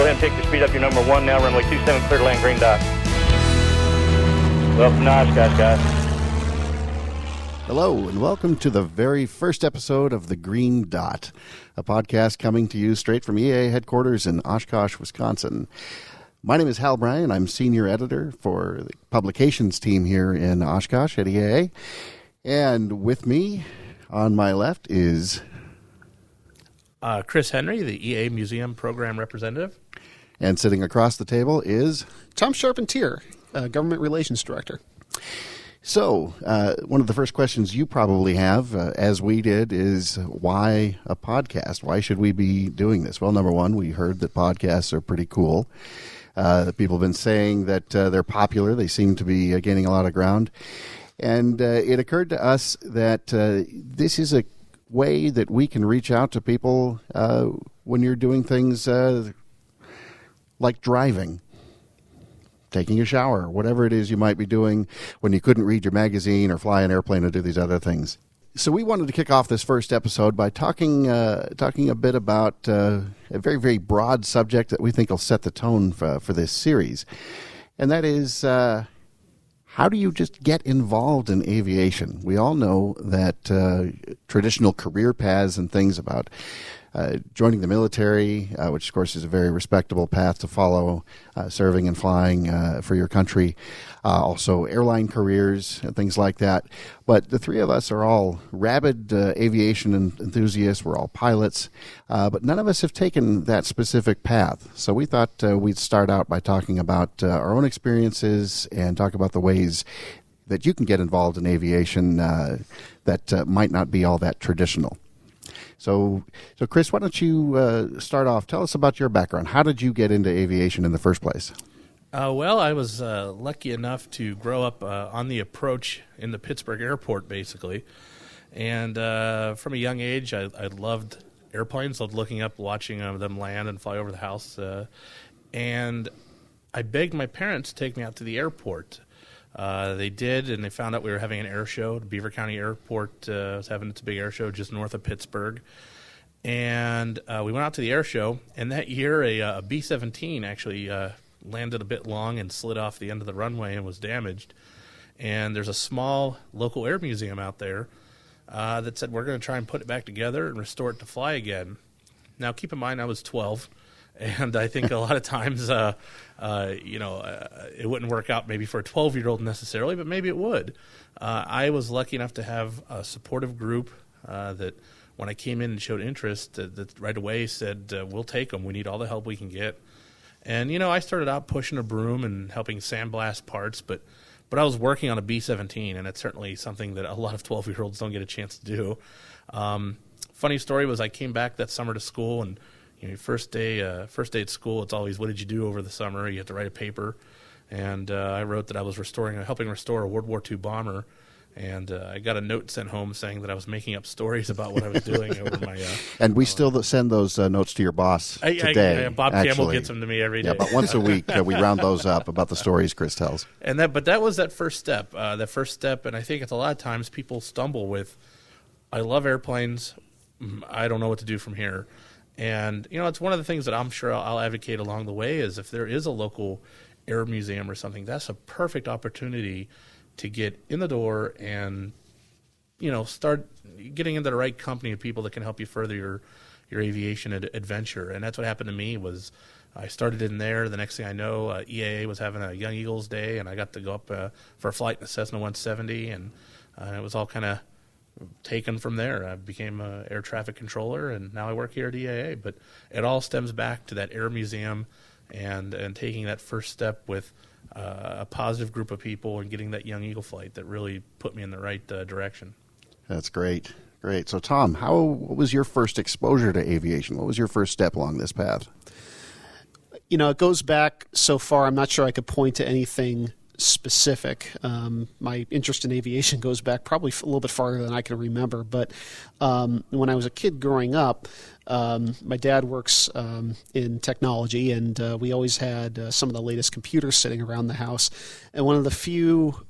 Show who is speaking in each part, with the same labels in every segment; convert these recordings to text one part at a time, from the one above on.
Speaker 1: Go ahead and pick your speed up. Your number one now. Runway 27, clear to land, green dot. Welcome to Oshkosh, guys.
Speaker 2: Hello, and welcome to the very first episode of The Green Dot, a podcast coming to you straight from EAA headquarters in Oshkosh, Wisconsin. My name is Hal Bryan. I'm senior editor for the publications team here in Oshkosh at EAA. And with me on my left is
Speaker 3: Uh, Chris Henry, the EAA Museum Program Representative.
Speaker 2: And sitting across the table is
Speaker 4: Tom Charpentier, uh, Government Relations Director.
Speaker 2: So, uh, one of the first questions you probably have, uh, as we did, is why a podcast? Why should we be doing this? Well, number one, we heard that podcasts are pretty cool. Uh, people have been saying that uh, they're popular. They seem to be uh, gaining a lot of ground. And uh, it occurred to us that this is a way that we can reach out to people uh, when you're doing things uh, like driving, taking a shower, whatever it is you might be doing when you couldn't read your magazine or fly an airplane or do these other things. So we wanted to kick off this first episode by talking uh, talking a bit about uh, a very very broad subject that we think will set the tone for, for this series, and that is uh, how do you just get involved in aviation? We all know that uh, traditional career paths and things about uh, joining the military, uh, which of course is a very respectable path to follow, uh, serving and flying uh, for your country, uh, also airline careers and things like that. But the three of us are all rabid uh, aviation enthusiasts. We're all pilots, but none of us have taken that specific path. So we thought we'd start out by talking about our own experiences and talk about the ways that you can get involved in aviation that might not be all that traditional. So, so Chris, why don't you uh, start off? Tell us about your background. How did you get into aviation in the first place?
Speaker 3: Uh, well, I was uh, lucky enough to grow up uh, on the approach in the Pittsburgh airport, basically. And uh, from a young age, I, I, loved airplanes. Loved looking up, watching uh, them land and fly over the house. and I begged my parents to take me out to the airport. Uh, they did, and they found out we were having an air show. Beaver County Airport uh, was having its big air show just north of Pittsburgh. And uh, we went out to the air show, and that year a uh, B 17 actually uh, landed a bit long and slid off the end of the runway and was damaged. And there's a small local air museum out there uh, that said, We're going to try and put it back together and restore it to fly again. Now, keep in mind, I was 12 and I think a lot of times, uh, uh, you know, uh, it wouldn't work out maybe for a 12 year old necessarily, but maybe it would. Uh, I was lucky enough to have a supportive group uh, that, when I came in and showed interest, that right away said, uh, "We'll take them. We need all the help we can get." And you know, I started out pushing a broom and helping sandblast parts, but but I was working on a B-17, and it's certainly something that a lot of 12 year olds don't get a chance to do. Um, funny story was I came back that summer to school and you know, first day, uh, first day at school, it's always what did you do over the summer? You have to write a paper, and uh, I wrote that I was restoring, helping restore a World War II bomber, and uh, I got a note sent home saying that I was making up stories about what I was doing over my. Uh,
Speaker 2: and we still send those uh, notes to your boss
Speaker 3: I,
Speaker 2: today.
Speaker 3: I, Bob
Speaker 2: actually.
Speaker 3: Campbell gets them to me every day.
Speaker 2: Yeah, but once a week uh, we round those up about the stories Chris tells.
Speaker 3: And that, but that was that first step. Uh, that first step, and I think it's a lot of times people stumble with, "I love airplanes. Mm, I don't know what to do from here." And you know, it's one of the things that I'm sure I'll, I'll advocate along the way is if there is a local air museum or something, that's a perfect opportunity to get in the door and you know start getting into the right company of people that can help you further your your aviation ad- adventure. And that's what happened to me was I started in there. The next thing I know, uh, EAA was having a Young Eagles Day, and I got to go up uh, for a flight in a Cessna 170, and uh, it was all kind of taken from there. I became an air traffic controller, and now I work here at EAA. But it all stems back to that air museum and and taking that first step with uh, a positive group of people and getting that young eagle flight that really put me in the right uh, direction.
Speaker 2: That's great, great. So, Tom, how what was your first exposure to aviation? What was your first step along this path?
Speaker 4: You know, it goes back so far. I'm not sure I could point to anything specific. Um, my interest in aviation goes back probably a little bit farther than I can remember. But um, when I was a kid growing up, um, my dad works um, in technology, and uh, we always had uh, some of the latest computers sitting around the house. And one of the few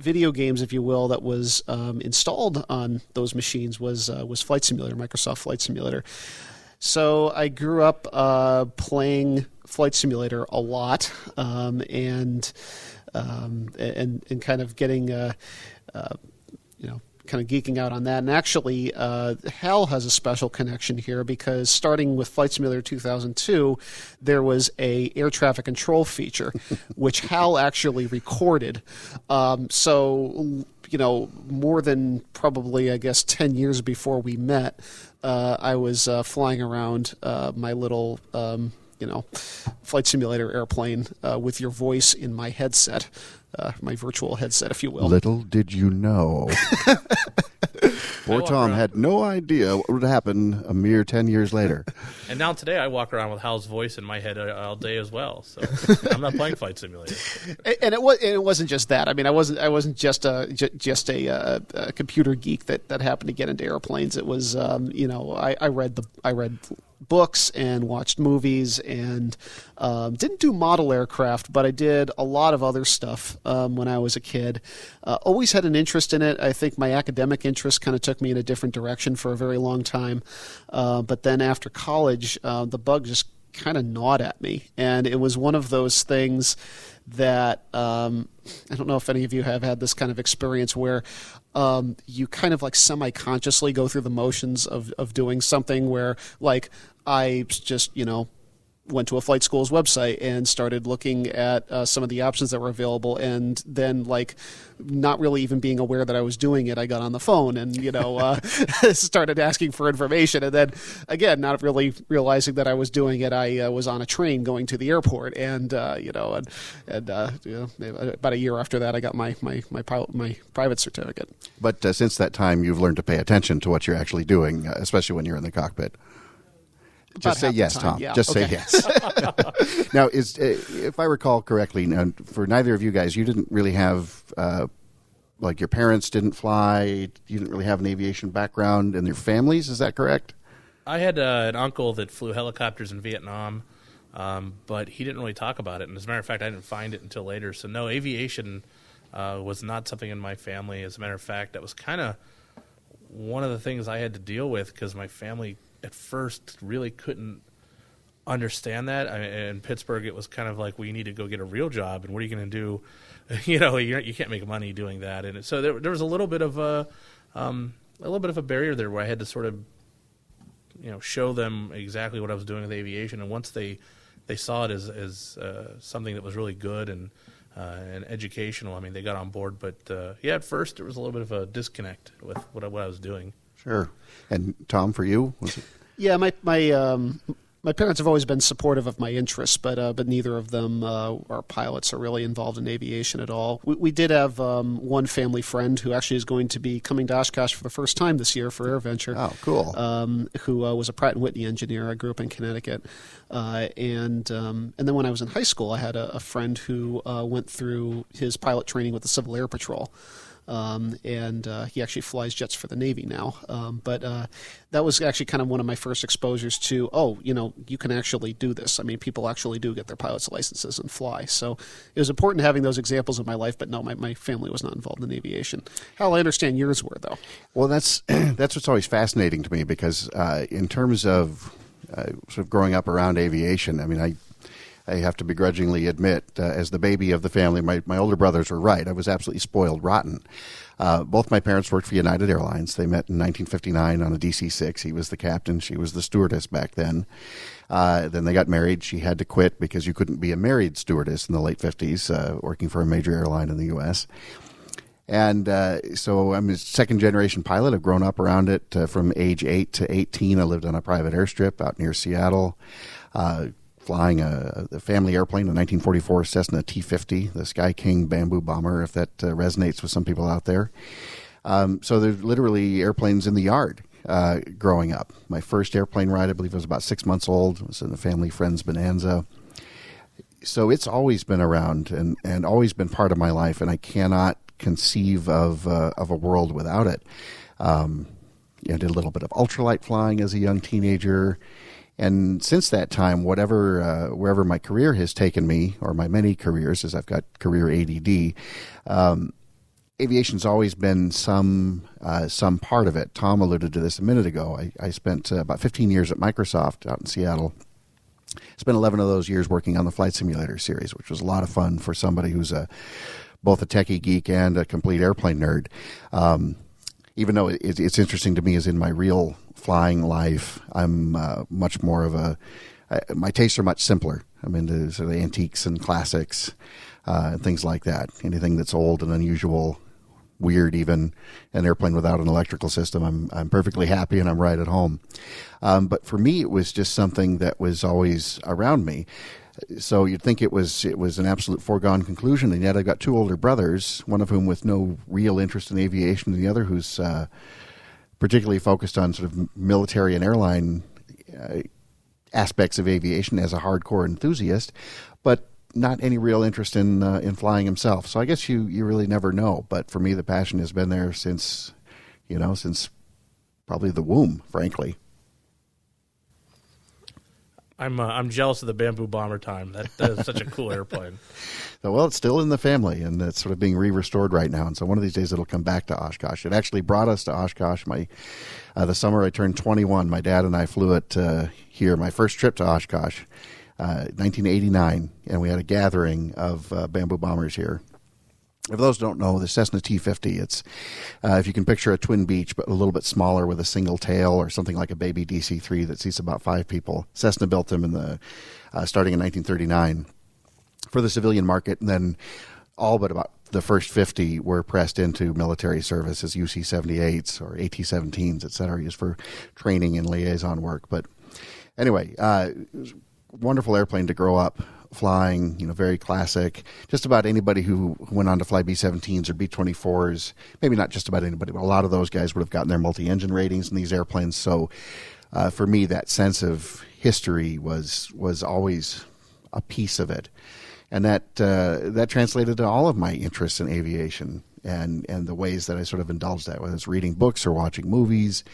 Speaker 4: video games, if you will, that was um, installed on those machines was uh, was Flight Simulator, Microsoft Flight Simulator. So I grew up uh, playing Flight Simulator a lot, um, and um, and and kind of getting uh, uh, you know kind of geeking out on that. And actually, uh, Hal has a special connection here because starting with Flight Simulator 2002, there was a air traffic control feature, which Hal actually recorded. Um, so you know, more than probably I guess ten years before we met, uh, I was uh, flying around uh, my little. Um, you know, flight simulator airplane uh, with your voice in my headset, uh, my virtual headset, if you will.
Speaker 2: Little did you know. Poor Tom had no idea what would happen a mere 10 years later.
Speaker 3: And now today I walk around with Hal's voice in my head uh, all day as well. So I'm not playing Flight Simulator.
Speaker 4: And it was and it wasn't just that. I mean, I wasn't I wasn't just a just a, uh, a computer geek that, that happened to get into airplanes. It was um, you know I, I read the I read books and watched movies and um, didn't do model aircraft, but I did a lot of other stuff um, when I was a kid. Uh, always had an interest in it. I think my academic interest kind of took me in a different direction for a very long time. Uh, but then after college, uh, the bug just kind of gnawed at me. And it was one of those things that um, I don't know if any of you have had this kind of experience where um, you kind of like semi consciously go through the motions of, of doing something where, like, I just, you know, went to a flight school's website and started looking at uh, some of the options that were available. And then like not really even being aware that i was doing it i got on the phone and you know uh, started asking for information. And then again not really realizing that i was doing it i uh, was on a train going to the airport. And uh, you know and, and uh, you know, about a year after that i got my my my, pilot, my private certificate.
Speaker 2: But uh, since that time you've learned to pay attention to what you're actually doing especially when you're in the cockpit just say yes, Tom.
Speaker 4: Yeah.
Speaker 2: Just
Speaker 4: okay.
Speaker 2: say yes. now, is uh, if I recall correctly, now, for neither of you guys, you didn't really have uh, like your parents didn't fly. You didn't really have an aviation background in your families. Is that correct?
Speaker 3: I had uh, an uncle that flew helicopters in Vietnam, um, but he didn't really talk about it. And as a matter of fact, I didn't find it until later. So no, aviation uh, was not something in my family. As a matter of fact, that was kind of one of the things I had to deal with because my family at first really couldn't understand that. I mean, in Pittsburgh, it was kind of like, well, you need to go get a real job, and what are you going to do? you know, you're, you can not make money doing that, and so there, there was a little bit of a, um, a little bit of a barrier there where I had to sort of, you know, show them exactly what I was doing with aviation, and once they they saw it as as uh, something that was really good and uh, and educational, I mean, they got on board. But uh, yeah, at first there was a little bit of a disconnect with what I, what I was doing.
Speaker 2: Sure. And Tom, for you,
Speaker 4: yeah, my my um, my parents have always been supportive of my interests, but uh, but neither of them uh, are pilots or really involved in aviation at all. We, we did have um, one family friend who actually is going to be coming to Oshkosh for the first time this year for AirVenture.
Speaker 2: Oh, cool!
Speaker 4: Um, who uh, was a Pratt and Whitney engineer. I grew up in Connecticut, uh, and um, and then when I was in high school, I had a, a friend who uh, went through his pilot training with the Civil Air Patrol. Um, and uh, he actually flies jets for the Navy now. Um, but uh, that was actually kind of one of my first exposures to, oh, you know, you can actually do this. I mean, people actually do get their pilot's licenses and fly. So it was important having those examples in my life. But no, my, my family was not involved in aviation. Hal, I understand yours were though.
Speaker 2: Well, that's that's what's always fascinating to me because uh, in terms of uh, sort of growing up around aviation, I mean, I I have to begrudgingly admit, uh, as the baby of the family, my, my older brothers were right. I was absolutely spoiled rotten. Uh, both my parents worked for United Airlines. They met in 1959 on a DC 6. He was the captain, she was the stewardess back then. Uh, then they got married. She had to quit because you couldn't be a married stewardess in the late 50s, uh, working for a major airline in the U.S. And uh, so I'm a second generation pilot. I've grown up around it uh, from age 8 to 18. I lived on a private airstrip out near Seattle. Uh, flying a, a, family airplane, a 1944 Cessna T50, the Sky King bamboo bomber, if that uh, resonates with some people out there. Um, so there's literally airplanes in the yard uh, growing up. My first airplane ride, I believe, was about six months old. It was in the family friend's Bonanza. So it's always been around and, and always been part of my life, and I cannot conceive of uh, of a world without it. Um, did a little bit of ultralight flying as a young teenager. And since that time, whatever uh, wherever my career has taken me, or my many careers, as I've got career ADD, um, aviation's always been some uh, some part of it. Tom alluded to this a minute ago. I, I spent uh, about 15 years at Microsoft out in Seattle, spent 11 of those years working on the flight simulator series, which was a lot of fun for somebody who's a both a techie geek and a complete airplane nerd. Um, even though it, it's interesting to me, as in my real flying life, I'm uh, much more of a. My tastes are much simpler. I'm into sort of antiques and classics uh, and things like that. Anything that's old and unusual, weird, even an airplane without an electrical system, I'm I'm perfectly happy and I'm right at home. Um, but for me, it was just something that was always around me. So you'd think it was it was an absolute foregone conclusion, and yet I've got two older brothers, one of whom with no real interest in aviation, and the other who's uh, particularly focused on sort of military and airline uh, aspects of aviation as a hardcore enthusiast, but not any real interest in uh, in flying himself. So I guess you you really never know. But for me, the passion has been there since you know since probably the womb, frankly.
Speaker 3: I'm uh, I'm jealous of the bamboo bomber time. That, that is such a cool airplane.
Speaker 2: So, well, it's still in the family, and it's sort of being re-restored right now. And so, one of these days, it'll come back to Oshkosh. It actually brought us to Oshkosh. My uh, the summer I turned 21, my dad and I flew it uh, here. My first trip to Oshkosh, 1989, uh, and we had a gathering of uh, bamboo bombers here. For those don't know, the Cessna T50, it's uh, if you can picture a twin Beech, but a little bit smaller with a single tail or something like a baby DC-3 that seats about five people. Cessna built them in the uh, starting in 1939 for the civilian market, and then all but about the first 50 were pressed into military service as UC-78s or AT-17s, et cetera, used for training and liaison work. But anyway, uh, wonderful airplane to grow up flying, you know, very classic. Just about anybody who, went on to fly B 17s or B 24s, maybe not just about anybody, but a lot of those guys would have gotten their multi engine ratings in these airplanes. So uh, for me, that sense of history was, was always a piece of it. And that, uh, that translated to all of my interests in aviation and, and the ways that I sort of indulged that, whether it's reading books or watching movies,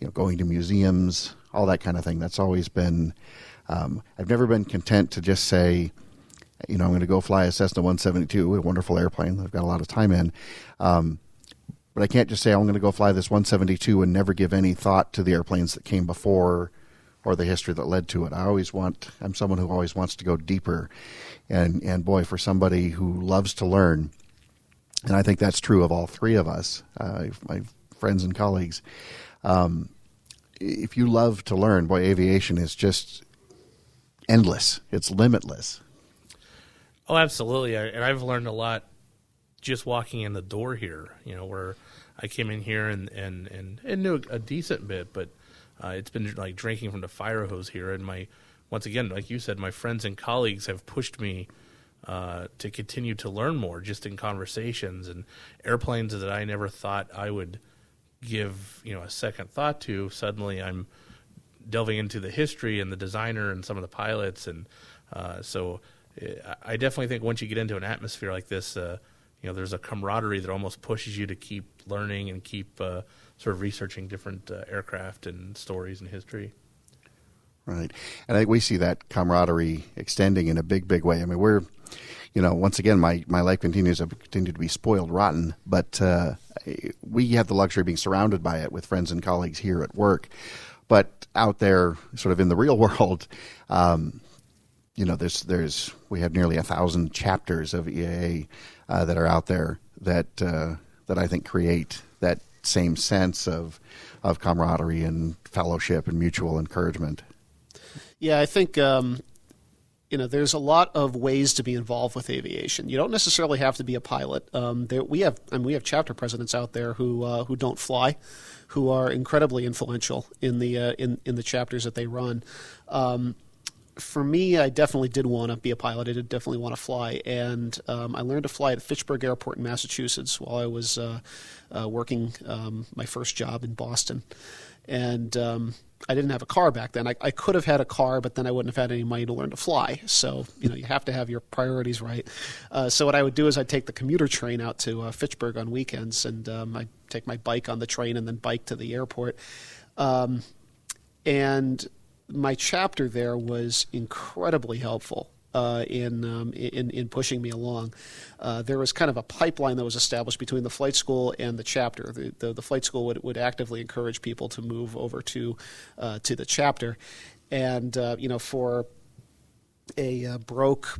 Speaker 2: you know, going to museums, all that kind of thing. That's always been um, I've never been content to just say, you know, I'm going to go fly a Cessna 172, a wonderful airplane that I've got a lot of time in. Um, but I can't just say I'm going to go fly this 172 and never give any thought to the airplanes that came before or the history that led to it. I always want. I'm someone who always wants to go deeper, and and boy, for somebody who loves to learn, and I think that's true of all three of us, uh, my friends and colleagues. Um, if you love to learn, boy, aviation is just endless. It's limitless.
Speaker 3: Oh, absolutely. I, and I've learned a lot just walking in the door here. You know, where I came in here and and and, and knew a decent bit, but uh, it's been like drinking from the fire hose here. And my once again, like you said, my friends and colleagues have pushed me uh, to continue to learn more, just in conversations and airplanes that I never thought I would give you know a second thought to. Suddenly, I'm delving into the history and the designer and some of the pilots, and uh, so uh, I definitely think once you get into an atmosphere like this, uh, you know, there's a camaraderie that almost pushes you to keep learning and keep uh, sort of researching different uh, aircraft and stories and history.
Speaker 2: Right, and I think we see that camaraderie extending in a big, big way. I mean, we're you know, once again, my, my life continues to continue to be spoiled rotten, but uh, we have the luxury of being surrounded by it with friends and colleagues here at work. But out there, sort of in the real world, um, you know, there's there's we have nearly a thousand chapters of EAA uh, that are out there that uh, that I think create that same sense of of camaraderie and fellowship and mutual encouragement.
Speaker 4: Yeah, I think um, you know there's a lot of ways to be involved with aviation. You don't necessarily have to be a pilot. Um, there, we have mean, we have chapter presidents out there who uh, who don't fly who are incredibly influential in the uh, in in the chapters that they run. Um, for me, I definitely did want to be a pilot. I did definitely want to fly, and um, I learned to fly at Fitchburg Airport in Massachusetts while I was uh, uh, working um, my first job in Boston. And um, I didn't have a car back then. I, I, could have had a car, but then I wouldn't have had any money to learn to fly. So you know, you have to have your priorities right. Uh, so what I would do is I'd take the commuter train out to uh, Fitchburg on weekends, and um, I'd take my bike on the train and then bike to the airport. Um, and my chapter there was incredibly helpful uh, in, um, in in pushing me along. Uh, there was kind of a pipeline that was established between the flight school and the chapter. The, the, the flight school would, would actively encourage people to move over to uh, to the chapter, and uh, you know for a uh, broke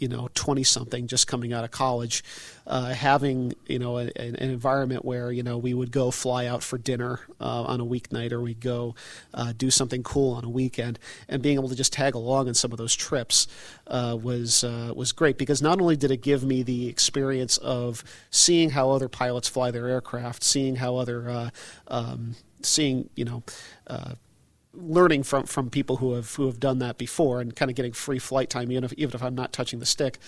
Speaker 4: you know 20 something just coming out of college uh, having you know a, an environment where you know we would go fly out for dinner uh, on a weeknight or we'd go uh, do something cool on a weekend. And being able to just tag along in some of those trips uh, was uh, was great because not only did it give me the experience of seeing how other pilots fly their aircraft seeing how other uh, um, seeing you know learning from from people who have who have done that before and kind of getting free flight time even if even if I'm not touching the stick.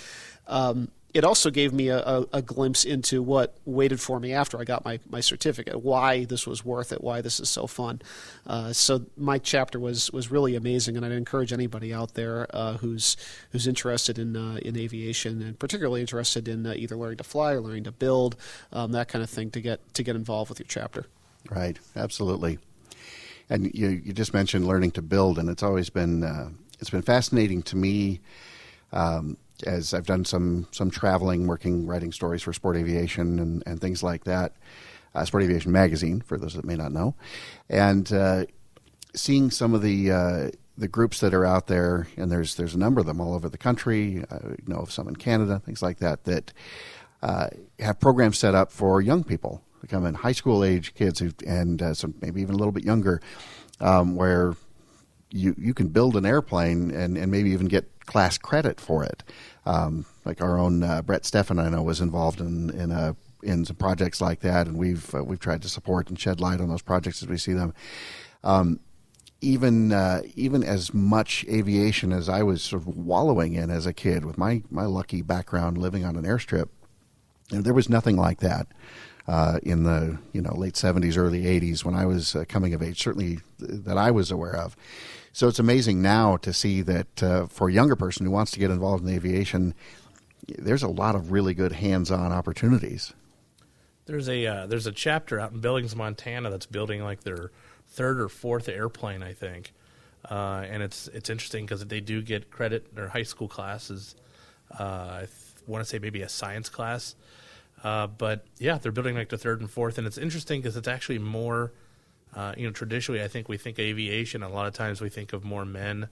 Speaker 4: Um, it also gave me a, a, a, glimpse into what waited for me after I got my, my certificate, why this was worth it, why this is so fun. Uh, so my chapter was, was really amazing, and I'd encourage anybody out there uh, who's who's interested in uh, in aviation and particularly interested in uh, either learning to fly or learning to build um, that kind of thing to get to get involved with your chapter.
Speaker 2: Right, absolutely. And you, you just mentioned learning to build, and it's always been uh, it's been fascinating to me um, as I've done some some traveling, working, writing stories for Sport Aviation and, and things like that. Uh, Sport Aviation magazine, for those that may not know, and uh, seeing some of the uh, the groups that are out there, and there's there's a number of them all over the country. I know of some in Canada, things like that, that uh, have programs set up for young people becoming high school age kids who, and uh, some maybe even a little bit younger, um, where you you can build an airplane and, and maybe even get class credit for it. Um, like our own uh, Brett Steffen, I know, was involved in in a in some projects like that, and we've uh, we've tried to support and shed light on those projects as we see them. Um, even uh, even as much aviation as I was sort of wallowing in as a kid, with my my lucky background living on an airstrip, there was nothing like that uh, in the you know late 70s, early 80s when I was uh, coming of age, certainly that I was aware of. So it's amazing now to see that uh, for a younger person who wants to get involved in aviation, there's a lot of really good hands-on opportunities.
Speaker 3: There's a uh, there's a chapter out in Billings, Montana, that's building like their third or fourth airplane, I think, uh, and it's it's interesting because they do get credit. In their high school classes, uh, I th- want to say maybe a science class uh, but yeah, they're building like the third and fourth, and it's interesting because it's actually more. Uh, you know, traditionally, I think we think aviation. A lot of times, we think of more men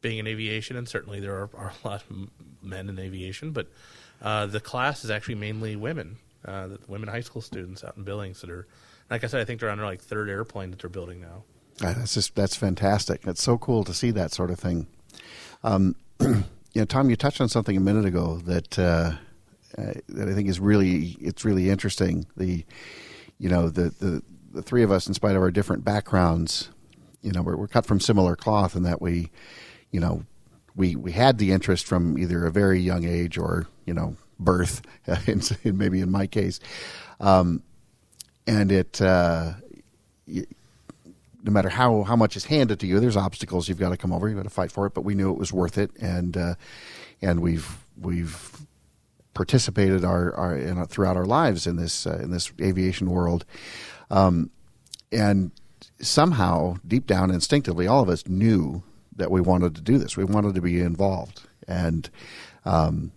Speaker 3: being in aviation, and certainly there are, are a lot of men in aviation. But uh, the class is actually mainly women, uh, women high school students out in Billings that are, like I said, I think they're on their like third airplane that they're building now.
Speaker 2: Uh, that's just that's fantastic. It's so cool to see that sort of thing. Um, you know, Tom, you touched on something a minute ago that uh, that I think is really it's really interesting. The you know the, the the three of us, in spite of our different backgrounds, you know we're, we're cut from similar cloth in that we you know we we had the interest from either a very young age or you know birth, maybe in my case, um, and it. Uh, no matter how, how much is handed to you, there's obstacles you've got to come over. You've got to fight for it. But we knew it was worth it, and uh, and we've we've participated our, our throughout our lives in this uh, in this aviation world, um, and somehow deep down instinctively, all of us knew that we wanted to do this. We wanted to be involved, and um,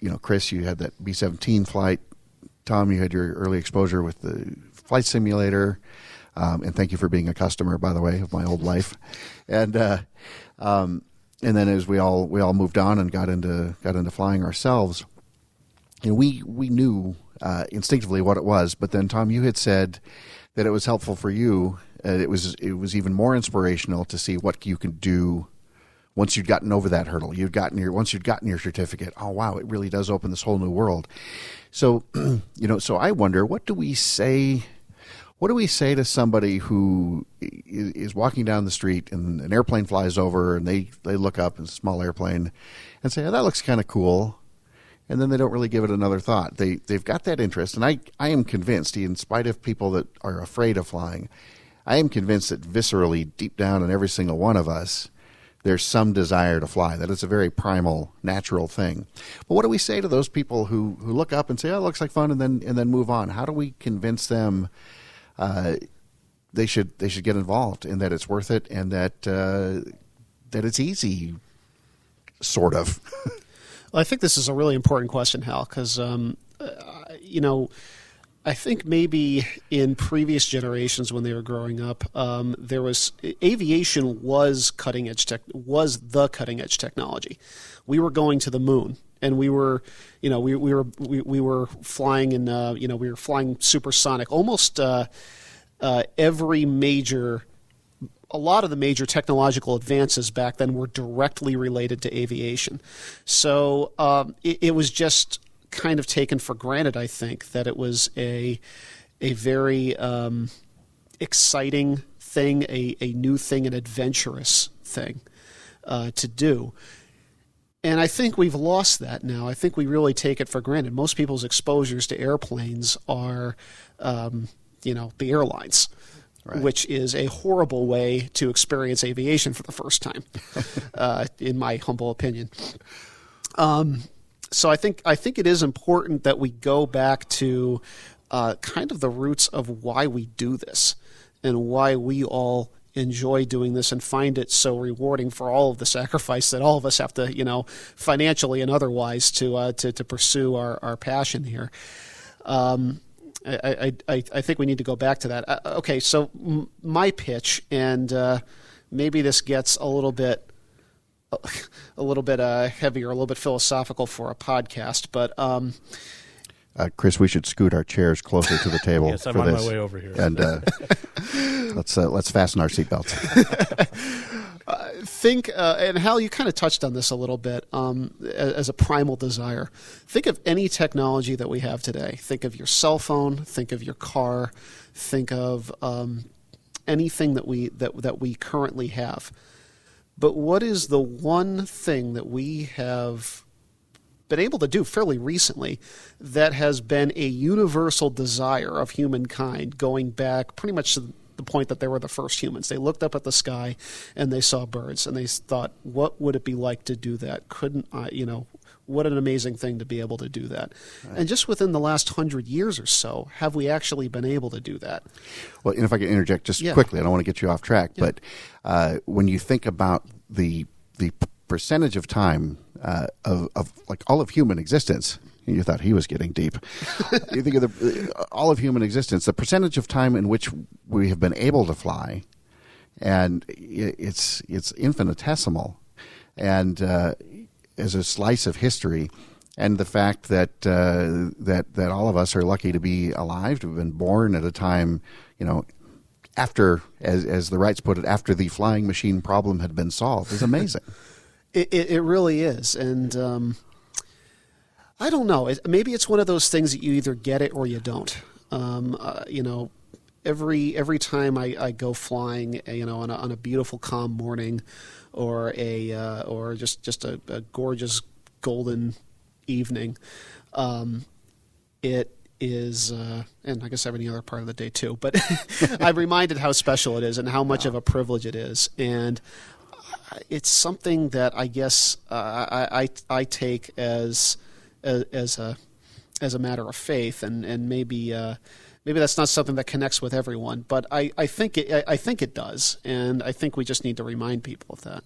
Speaker 2: you know, Chris, you had that B seventeen flight. Tom, you had your early exposure with the flight simulator. Um, and thank you for being a customer, by the way, of my old life. And uh, um, and then as we all we all moved on and got into got into flying ourselves, and we we knew uh, instinctively what it was. But then Tom, you had said that it was helpful for you. Uh, it was it was even more inspirational to see what you could do once you'd gotten over that hurdle. You'd gotten your once you'd gotten your certificate. Oh wow, it really does open this whole new world. So you know, so I wonder what do we say what do we say to somebody who is walking down the street and an airplane flies over and they, they look up in a small airplane and say, oh, that looks kind of cool. And then they don't really give it another thought. They, they've got that interest. And I, I am convinced, in spite of people that are afraid of flying, I am convinced that viscerally, deep down in every single one of us, there's some desire to fly. That it's a very primal, natural thing. But what do we say to those people who, who look up and say, "Oh, it looks like fun," and then and then move on? How do we convince them uh, they should they should get involved in that it's worth it and that uh, that it's easy, sort of.
Speaker 4: well, I think this is a really important question, Hal, because um, uh, you know. I think maybe in previous generations when they were growing up, um, there was aviation was cutting edge tech was the cutting edge technology. We were going to the moon, and we were, you know, we, we were we, we were flying in, uh, you know, we were flying supersonic. Almost uh, uh, every major, a lot of the major technological advances back then were directly related to aviation. So um, it, it was just kind of taken for granted. I think that it was a a very um, exciting thing, a, a new thing, an adventurous thing uh, to do. And I think we've lost that now. I think we really take it for granted. Most people's exposures to airplanes are, um, you know, the airlines. Right. Which is a horrible way to experience aviation for the first time, uh, in my humble opinion. Um, so I think I think it is important that we go back to uh, kind of the roots of why we do this and why we all enjoy doing this and find it so rewarding for all of the sacrifice that all of us have to, you know, financially and otherwise to uh, to, to pursue our, our passion here. Um, I, I, I think we need to go back to that. Uh, okay, so m- my pitch, and uh, maybe this gets a little bit a little bit uh, heavier, a little bit philosophical for a podcast, but. Um,
Speaker 2: uh, Chris, we should scoot our chairs closer to the table
Speaker 3: yes, I'm
Speaker 2: for
Speaker 3: on
Speaker 2: this.
Speaker 3: my way over here.
Speaker 2: And uh, let's uh, let's fasten our seatbelts.
Speaker 4: Uh, think, uh, and Hal, you kind of touched on this a little bit um, as a primal desire. Think of any technology that we have today. Think of your cell phone. Think of your car. Think of um, anything that we that that we currently have. But what is the one thing that we have been able to do fairly recently that has been a universal desire of humankind going back pretty much to the point that they were the first humans. They looked up at the sky and they saw birds and they thought, what would it be like to do that? Couldn't I, you know, what an amazing thing to be able to do that. Right. And just within the last hundred years or so, have we actually been able to do that?
Speaker 2: Well, and if I can interject just yeah. quickly, I don't want to get you off track, yeah. but uh, when you think about the the percentage of time uh, of, of like all of human existence, you thought he was getting deep. you think of the all of human existence, the percentage of time in which we have been able to fly, and it's it's infinitesimal, and uh, as a slice of history, and the fact that uh, that that all of us are lucky to be alive, to have been born at a time, you know, after, as as the Wrights put it, after the flying machine problem had been solved, is amazing.
Speaker 4: it, it, it really is, and. Um, I don't know. It, maybe it's one of those things that you either get it or you don't. Um, uh, you know, every every time I, I go flying, you know, on a, on a beautiful calm morning, or a uh, or just just a, a, gorgeous golden evening. Um, it is, uh, and I guess every other part of the day too. But I'm reminded how special it is and how much wow. of a privilege it is, and it's something that I guess uh, I, I I take as as, as a as a matter of faith, and and maybe uh, maybe that's not something that connects with everyone, but I, I think it I think it does, and I think we just need to remind people of that.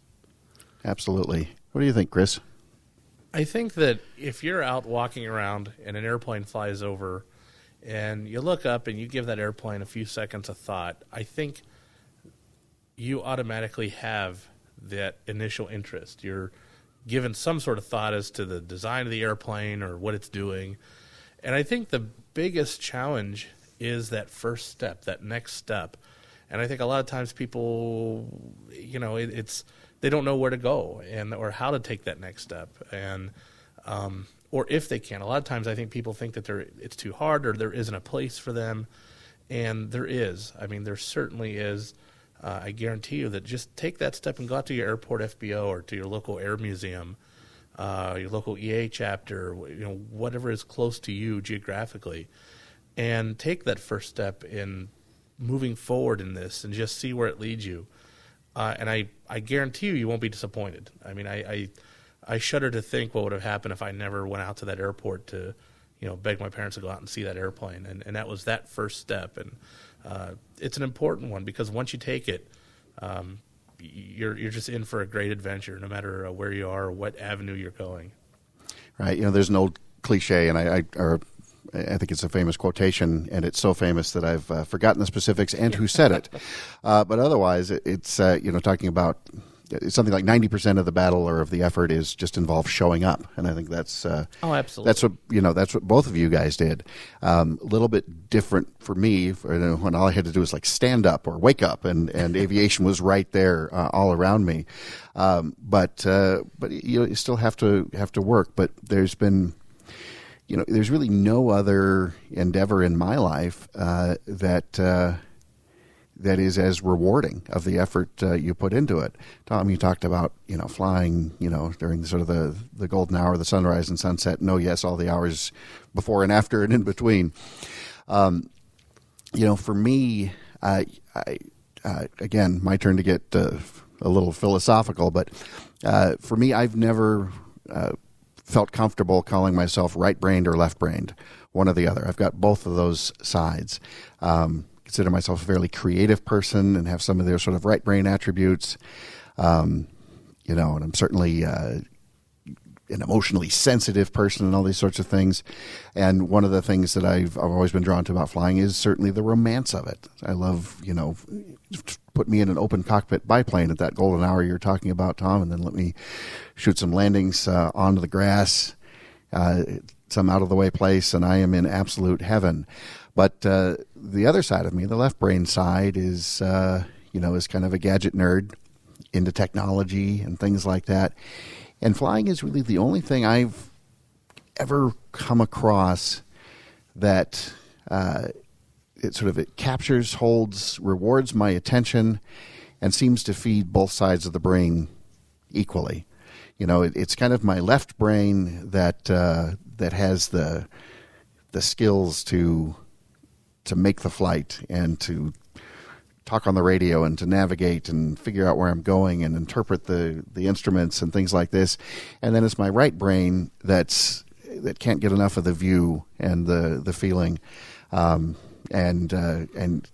Speaker 2: Absolutely. What do you think, Chris?
Speaker 3: I think that if you're out walking around and an airplane flies over, and you look up and you give that airplane a few seconds of thought, I think you automatically have that initial interest. You're given some sort of thought as to the design of the airplane or what it's doing. And I think the biggest challenge is that first step, that next step. And I think a lot of times people, you know, it, it's they don't know where to go and or how to take that next step, and um, or if they can. A lot of times, I think people think that they it's too hard or there isn't a place for them, and there is. I mean, there certainly is. Uh, I guarantee you that just take that step and go out to your airport FBO or to your local air museum, uh, your local EAA chapter, you know, whatever is close to you geographically, and take that first step in moving forward in this and just see where it leads you. Uh, and I, I guarantee you, you won't be disappointed. I mean, I, I, I shudder to think what would have happened if I never went out to that airport to, you know, beg my parents to go out and see that airplane. And, and that was that first step. And uh, it's an important one because once you take it, um, you're you're just in for a great adventure, no matter uh, where you are or what avenue you're going.
Speaker 2: Right. You know, there's an old cliche, and I, I or I think it's a famous quotation, and it's so famous that I've uh, forgotten the specifics and who said it. Uh, but otherwise, it's uh, you know talking about something like ninety percent of the battle or of the effort is just involves showing up, and I think that's
Speaker 3: uh, oh, absolutely.
Speaker 2: That's what you know. That's what both of you guys did. Um, a little bit different for me when all I had to do was like stand up or wake up, and and aviation was right there uh, all around me. Um, but uh, but you, know, you still have to have to work. But there's been you know, there's really no other endeavor in my life uh, that uh, that is as rewarding of the effort uh, you put into it. Tom, you talked about you know flying, you know, during sort of the the golden hour, the sunrise and sunset. No, yes, all the hours before and after and in between. Um, you know, for me, I, I uh, again, my turn to get uh, a little philosophical, but uh, for me, I've never felt comfortable calling myself right brained or left brained, one or the other. I've got both of those sides. Um, consider myself a fairly creative person and have some of their sort of right brain attributes. Um, you know, and I'm certainly uh, an emotionally sensitive person and all these sorts of things. And one of the things that I've, I've always been drawn to about flying is certainly the romance of it. I love, you know, put me in an open cockpit biplane at that golden hour you're talking about, Tom, and then let me shoot some landings uh, onto the grass, uh, some out of the way place, and I am in absolute heaven. But uh, the other side of me, the left brain side, is uh, you know is kind of a gadget nerd into technology and things like that. And flying is really the only thing I've ever come across that uh, it sort of it captures, holds, rewards my attention, and seems to feed both sides of the brain equally. You know, it, it's kind of my left brain that uh, that has the the skills to to make the flight and to talk on the radio and to navigate and figure out where I'm going and interpret the the instruments and things like this. And then it's my right brain that's that can't get enough of the view and the the feeling. Um, and uh, and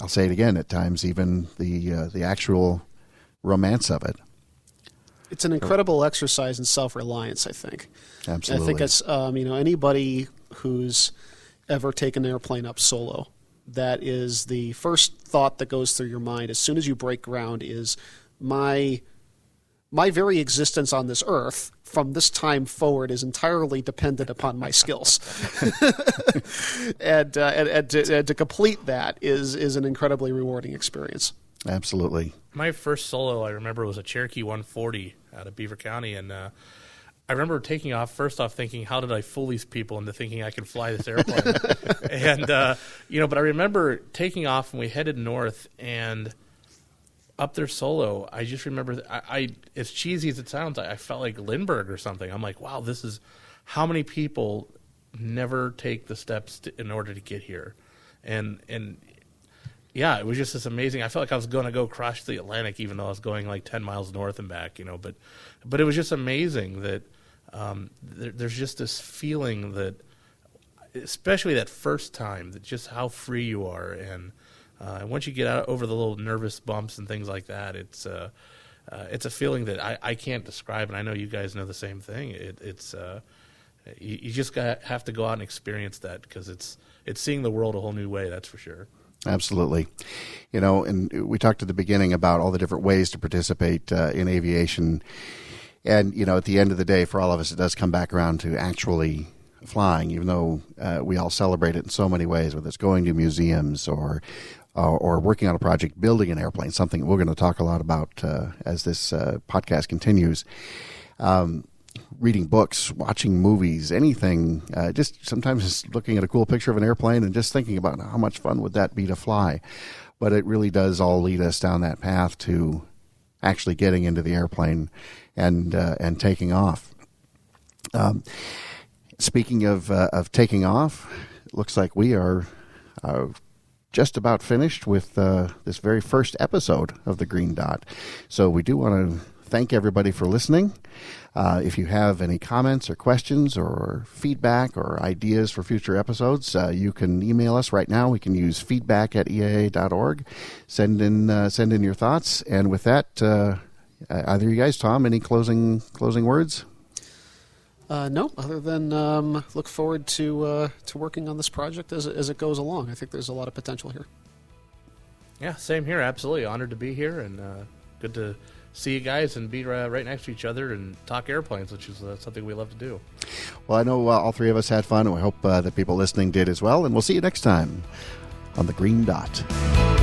Speaker 2: I'll say it again at times, even the uh, the actual romance of it.
Speaker 4: It's an incredible exercise in self reliance. I think.
Speaker 2: Absolutely.
Speaker 4: I think it's um, you know anybody who's ever take an airplane up solo. That is the first thought that goes through your mind as soon as you break ground. Is my my very existence on this earth from this time forward is entirely dependent upon my skills. and, uh, and, and, to, and to complete that is, is an incredibly rewarding experience.
Speaker 2: Absolutely.
Speaker 3: My first solo, I remember, was a Cherokee 140 out of Beaver County. And uh, I remember taking off, first off, thinking, how did I fool these people into thinking I could fly this airplane? and, uh, you know, but I remember taking off and we headed north and – up there solo, I just remember I, I as cheesy as it sounds, I, I, felt like Lindbergh or something. I'm like, wow, this is how many people never take the steps to, in order to get here, and and yeah, it was just this amazing. I felt like I was going to go cross the Atlantic, even though I was going like ten miles north and back, you know. But but it was just amazing that um, there, there's just this feeling that, especially that first time, that just how free you are and uh, once you get out over the little nervous bumps and things like that, it's uh, uh, it's a feeling that I, I can't describe, and I know you guys know the same thing. It, it's uh, you, you, just got, have to go out and experience that because it's it's seeing the world a whole new way. That's for sure.
Speaker 2: Absolutely, you know, and we talked at the beginning about all the different ways to participate uh, in aviation, and you know, at the end of the day, for all of us, it does come back around to actually flying, even though uh, we all celebrate it in so many ways, whether it's going to museums or uh, or working on a project, building an airplane, something we're going to talk a lot about uh, as this uh, podcast continues. Um, reading books, watching movies, anything. Uh, just sometimes just looking at a cool picture of an airplane and just thinking about how much fun would that be to fly. But it really does all lead us down that path to actually getting into the airplane and uh, and taking off. Um, speaking of uh, of taking off, it looks like we are just about finished with uh, this very first episode of the Green Dot. So we do want to thank everybody for listening. Uh, if you have any comments or questions or feedback or ideas for future episodes, uh, you can email us right now. We can use feedback at eaa.org. Send in uh, send in your thoughts. And with that, uh, either you guys, Tom, any closing closing words?
Speaker 4: Uh, no, other than um, look forward to uh, to working on this project as it, as it goes along. I think there's a lot of potential here.
Speaker 3: Yeah, same here. Absolutely honored to be here, and uh, good to see you guys and be uh, right next to each other and talk airplanes, which is uh, something we love to do.
Speaker 2: Well, I know uh, all three of us had fun, and we hope uh, that people listening did as well. And we'll see you next time on the Green Dot.